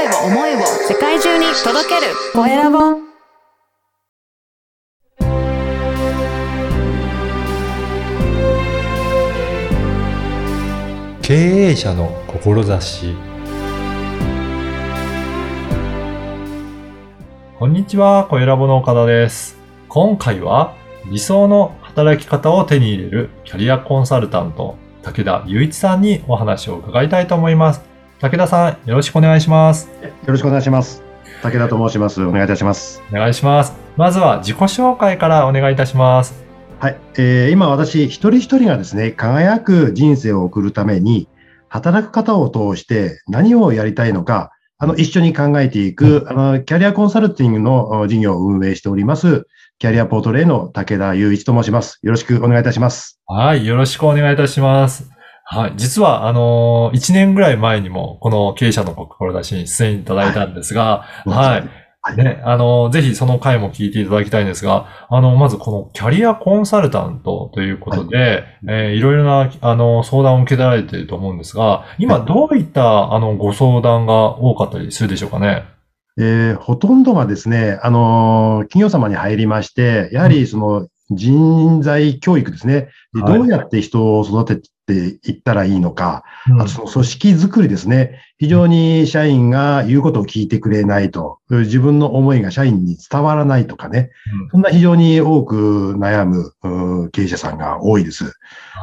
声を思いを世界中に届けるコエラボ経営者の志こんにちは、コエラボの岡田です。今回は理想の働き方を手に入れるキャリアコンサルタント、武田雄一さんにお話を伺いたいと思います。武田さん、よろしくお願いします。よろしくお願いします。武田と申します。お願いいたします。お願いします。まずは自己紹介からお願いいたします。はい。えー今私、一人一人がですね、輝く人生を送るために、働く方を通して何をやりたいのか、あの、一緒に考えていく、あの、キャリアコンサルティングのお事業を運営しております、キャリアポートレーの武田雄一と申します。よろしくお願いいたします。はい、よろしくお願いいたします。はい、実は、あのー、1年ぐらい前にも、この経営者の志に出演いただいたんですが、はい。はい。ね、あのー、ぜひその回も聞いていただきたいんですが、あの、まずこのキャリアコンサルタントということで、えーいろいろな、あの、相談を受けられていると思うんですが、今はいどういった、あの、ご相談が多かったりするでしょうかね？えーほとんどがですね、あのー企業様に入りまして、やはりその人材教育ですね。ではいどうやって人を育てていったらいいのか、うんあとその組織づくりですね。非常に社員が言うことを聞いてくれないと、自分の思いが社員に伝わらないとかね。そんな非常に多く悩むうん経営者さんが多いです。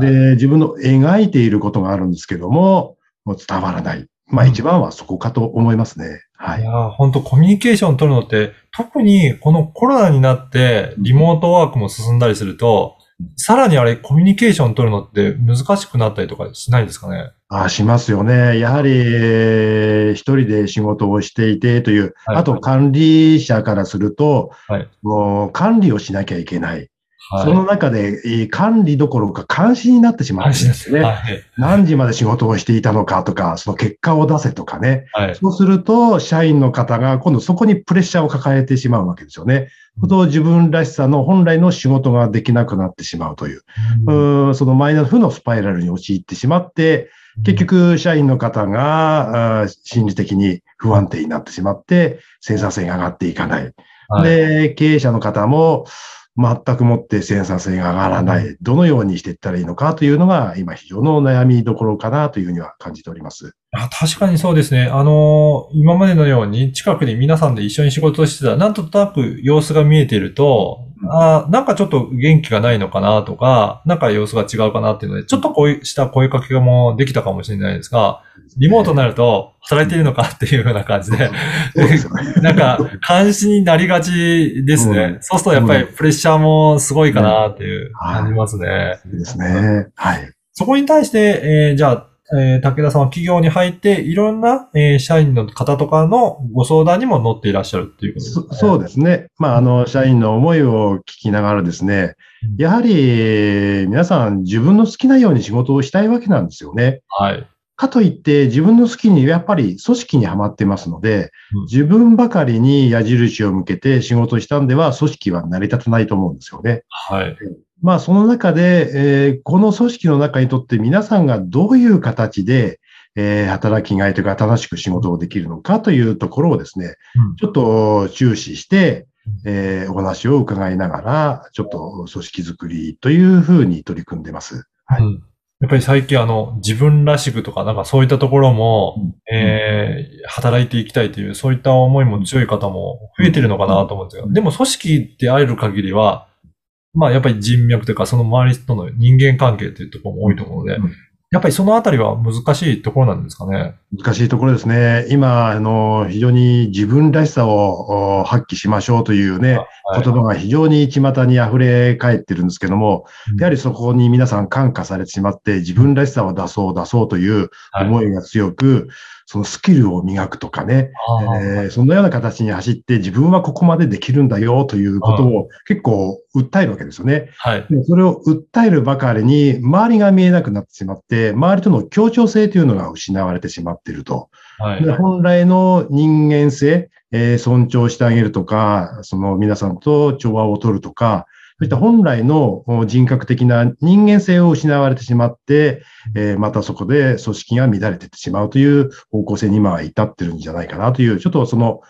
で、自分の描いていることがあるんですけども、もう伝わらない。まあうん一番はそこかと思いますね。はいい。やー本当コミュニケーション取るのって、特にこのコロナになってリモートワークも進んだりすると、さらにあれコミュニケーション取るのって難しくなったりとかしないですかね？あしますよね。やはり、えー一人で仕事をしていてという、はいあと管理者からすると、はいもう管理をしなきゃいけない。はい。その中で、えー管理どころか監視になってしまうんですね。はい。何時まで仕事をしていたのかとか、その結果を出せとかね。はい。そうすると、社員の方が今度そこにプレッシャーを抱えてしまうわけですよね。うんと自分らしさの本来の仕事ができなくなってしまうという、うんそのマイナス負のスパイラルに陥ってしまって、結、局、社員の方が心理的に不安定になってしまって、生産性が上がっていかない、で、経営者の方も全くもって生産性が上がらない。どのようにしていったらいいのかというのが今非常の悩みどころかなというふうには感じております。あ確かにそうですね。あのー今までのように近くに皆さんで一緒に仕事をしてたら、なんとなく様子が見えていると、うんあーなんかちょっと元気がないのかなとか、なんか様子が違うかなっていうので、ちょっとこうした声かけもできたかもしれないですが、リモートになると働いているのかっていうような感じで。なんか監視になりがちですね。うんそうするとやっぱりプレッシャーもすごいかなっていう感じますね。そうですね。はい。そこに対して、えーじゃあ、えー武田さんは企業に入って、いろんな、えー社員の方とかのご相談にも乗っていらっしゃるっていうことですね。そそうですね。まあ、あの、社員の思いを聞きながらですねうん、やはり皆さん自分の好きなように仕事をしたいわけなんですよね。はい。かといって自分の好きにやっぱり組織にはまってますのでうん、自分ばかりに矢印を向けて仕事をしたんでは組織は成り立たないと思うんですよね。はい。まあその中で、えーこの組織の中にとって皆さんがどういう形で、えー働きがいというか楽しく仕事をできるのかというところをですね、うんちょっと注視して、えーお話を伺いながら、ちょっと組織づくりというふうに取り組んでます。はいうんやっぱり最近あの、自分らしくとか、なんかそういったところも、えー働いていきたいという、そういった思いも強い方も増えてるのかなと思うんですが、でも組織で会える限りは、まあやっぱり人脈というか、その周りとの人間関係というところも多いと思うのでうん、やっぱりそのあたりは難しいところなんですかね。難しいところですね。今、あの、非常に自分らしさをお発揮しましょうというね、はい言葉が非常に巷に溢れ返ってるんですけども、やはりそこに皆さん感化されてしまって、自分らしさを出そう出そうというはい思いが強く、そのスキルを磨くとかね、えーそのような形に走って自分はここまでできるんだよということを結構訴えるわけですよね。はい。でそれを訴えるばかりに周りが見えなくなってしまって、周りとの協調性というのが失われてしまっていると。はい。で本来の人間性、えー尊重してあげるとか、その皆さんと調和を取るとか、そういった本来の人格的な人間性を失われてしまって、えーまたそこで組織が乱れていってしまうという方向性に今は至ってるんじゃないかなという、ちょっとその、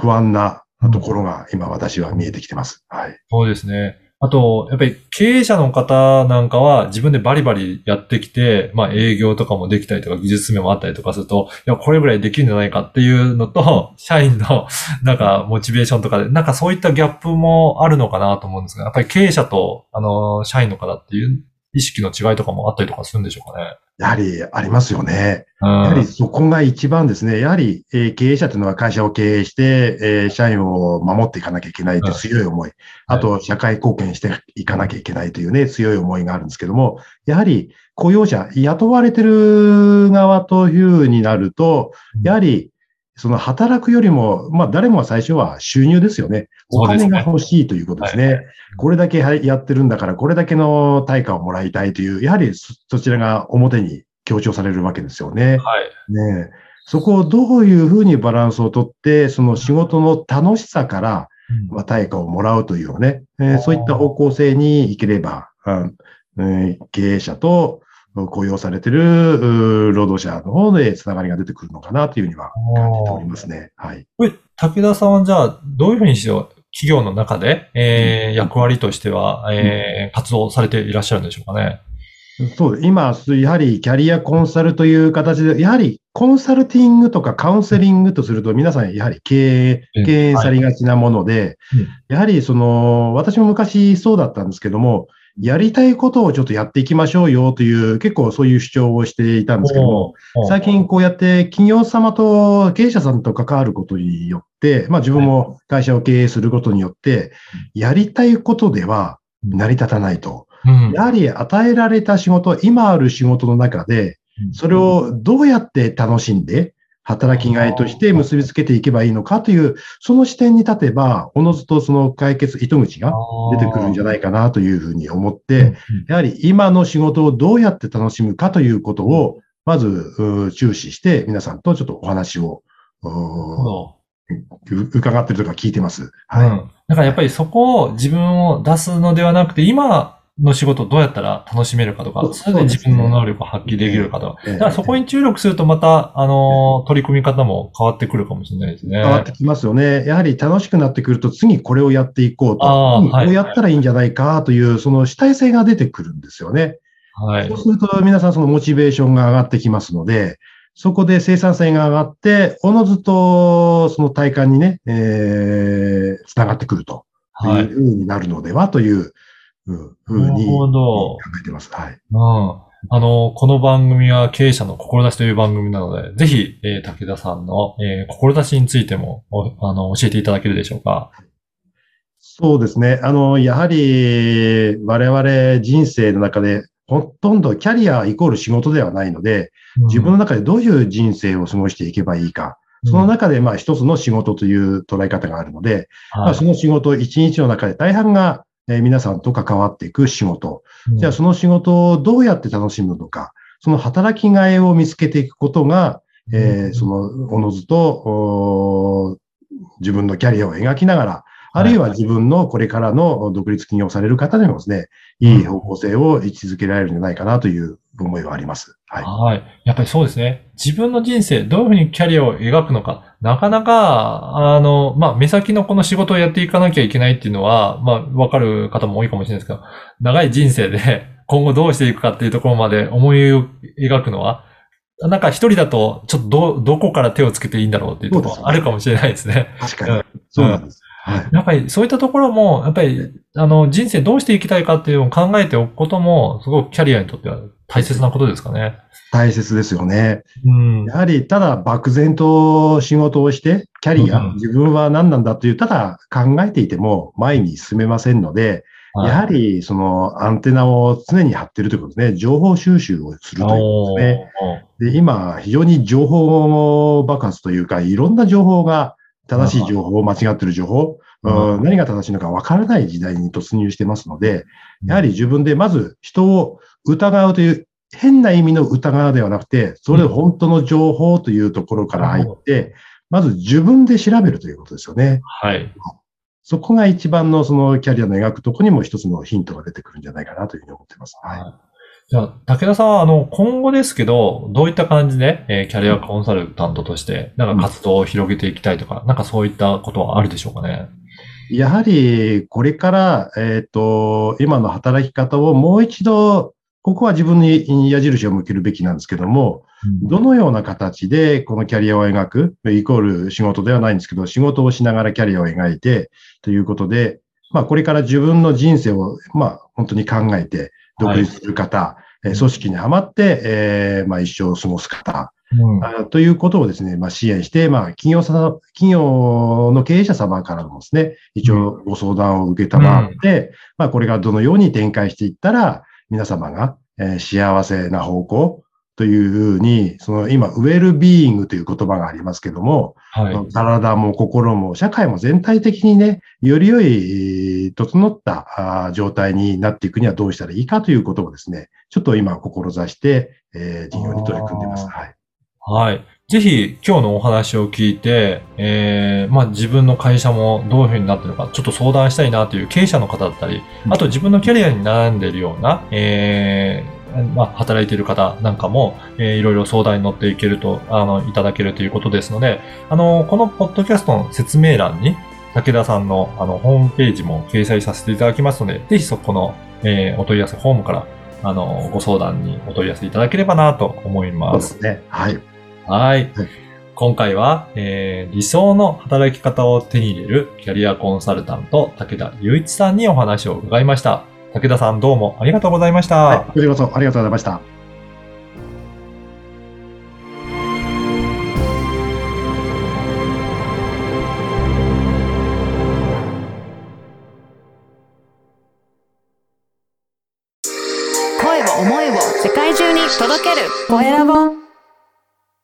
不安なところが今私は見えてきてます。はい。そうですね。あと、やっぱり経営者の方なんかは自分でバリバリやってきて、まあ営業とかもできたりとか技術面もあったりとかすると、いや、これぐらいできるんじゃないかっていうのと、社員のなんかモチベーションとかで、なんかそういったギャップもあるのかなと思うんですが、やっぱり経営者と、あの、社員の方っていう意識の違いとかもあったりとかするんでしょうかね。やはりありますよね。うん。やはりそこが一番ですね。やはり、えー経営者というのは会社を経営して、えー社員を守っていかなきゃいけないという強い思い。あと、社会貢献していかなきゃいけないというね、強い思いがあるんですけども、やはり雇用者、雇われてる側というふうになると、やはり、その働くよりも、まあ誰もが最初は収入ですよね。お金が欲しいということですね。これだけやってるんだから、これだけの対価をもらいたいという、やはりそそちらが表に強調されるわけですよね。はい。ねえそこをどういうふうにバランスをとって、その仕事の楽しさから、まあ、対価をもらうというのね、えーそういった方向性に行ければ、うんえー経営者と雇用されている労働者の方でつながりが出てくるのかなというふうには感じておりますね。はい。これ、武田さんはじゃあ、どういうふうにして企業の中で、えー、役割としては、えー、活動されていらっしゃるんでしょうかね。そう、今、やはりキャリアコンサルという形で、やはりコンサルティングとかカウンセリングとすると、皆さんやはり経営うん、敬遠されがちなものでうん、やはりその、私も昔そうだったんですけども、やりたいことをちょっとやっていきましょうよという、結構そういう主張をしていたんですけども、最近こうやって企業様と経営者さんと関わることによって、まあ自分も会社を経営することによって、やりたいことでは成り立たないと。うん。やはり与えられた仕事、今ある仕事の中で、それをどうやって楽しんで、働きがいとして結びつけていけばいいのかという、その視点に立てば、おのずとその解決糸口が出てくるんじゃないかなというふうに思って、やはり今の仕事をどうやって楽しむかということを、まずう注視して、皆さんとちょっとお話を伺ってるとか聞いてます。はい。うん。だからやっぱりそこを自分を出すのではなくて、今の仕事をどうやったら楽しめるかとか、それで自分の能力を発揮できるかとか。ええだからそこに注力するとまた、あのー取り組み方も変わってくるかもしれないですね。変わってきますよね。やはり楽しくなってくると、次これをやっていこうと。こうやったらいいんじゃないかという、その主体性が出てくるんですよね。はいそう。すると皆さんそのモチベーションが上がってきますので、そこで生産性が上がって、おのずとその体感にね、えー、つながってくるというはい。ふうになるのではといううんふうになるほど考えてます。はい。うん。あの、この番組は経営者の志という番組なので、ぜひ、えー武田さんの、えー志についても、おあの、教えていただけるでしょうか？そうですね。あの、やはり我々人生の中で、ほとんどキャリアイコール仕事ではないので、自分の中でどういう人生を過ごしていけばいいか。その中で、まあ、一つの仕事という捉え方があるので、まあ、はいその仕事、一日の中で大半が、えー皆さんと関わっていく仕事。じゃあ、その仕事をどうやって楽しむのか、その働きがいを見つけていくことが、えーその、おのずと、自分のキャリアを描きながら、あるいは自分のこれからの独立起業される方にもですね、いい方向性を位置づけられるんじゃないかなという思いはあります。はい。はい。やっぱりそうですね。自分の人生、どういうふうにキャリアを描くのか、なかなか、あの、まあ、目先のこの仕事をやっていかなきゃいけないっていうのは、まあ、わかる方も多いかもしれないですけど、長い人生で 今後どうしていくかっていうところまで思い描くのは、なんか一人だと、ちょっとど、どこから手をつけていいんだろうっていうところあるかもしれないですね。確かにうん。そうなんです。はい。やっぱりそういったところも、やっぱり、あの、人生どうしていきたいかっていうのを考えておくことも、すごくキャリアにとっては大切なことですかね。大切ですよね。うん。やはり、ただ漠然と仕事をして、キャリア、うん自分は何なんだという、ただ考えていても前に進めませんので、はいやはり、そのアンテナを常に張っているということですね。情報収集をするということですね。で、今、非常に情報爆発というか、いろんな情報が、正しい情報、間違ってる情報、何が正しいのか分からない時代に突入してますので、やはり自分でまず人を疑うという、変な意味の疑うではなくて、それ本当の情報というところから入って、まず自分で調べるということですよね。はい。そこが一番のそのキャリアの描くとこにも一つのヒントが出てくるんじゃないかなというふうに思ってます。はい。じゃあ、武田さんは、あの、今後ですけど、どういった感じで、えーキャリアコンサルタントとして、なんか活動を広げていきたいとか、なんかそういったことはあるでしょうかね？やはり、これから、えっ、と、今の働き方をもう一度、ここは自分に矢印を向けるべきなんですけども、どのような形でこのキャリアを描く、イコール仕事ではないんですけど、仕事をしながらキャリアを描いて、ということで、まあこれから自分の人生を、まあ本当に考えて、独立する方、えー組織にはまって、えーまあ一生を過ごす方、うん。あということをですね、まあ支援して、まあ企業さ、企業の経営者様からもですね、一応ご相談を受けたまって、まあこれがどのように展開していったら、皆様が、えー幸せな方向というふうに、その今、ウェルビーイングという言葉がありますけども、はい。体も心も社会も全体的にね、より良い、整った状態になっていくにはどうしたらいいかということをですね、ちょっと今、志して、えー事業に取り組んでます。はい。はい。ぜひ、今日のお話を聞いて、えー、まあ自分の会社もどういうふうになってるのか、ちょっと相談したいなという経営者の方だったり、うんあと自分のキャリアに悩んでいるような、えー、まあ働いている方なんかも、えーいろいろ相談に乗っていけると、あの、いただけるということですので、あの、このポッドキャストの説明欄に、武田さんのあの、ホームページも掲載させていただきますので、ぜひそこの、えーお問い合わせフォームから、あの、ご相談にお問い合わせいただければなと思いそうま。ですすね。はい。はいはい。今回は、えー理想の働き方を手に入れるキャリアコンサルタント、武田雄一さんにお話を伺いました。武田さんどうもありがとうございました。はい。こちらこそありがとうございました。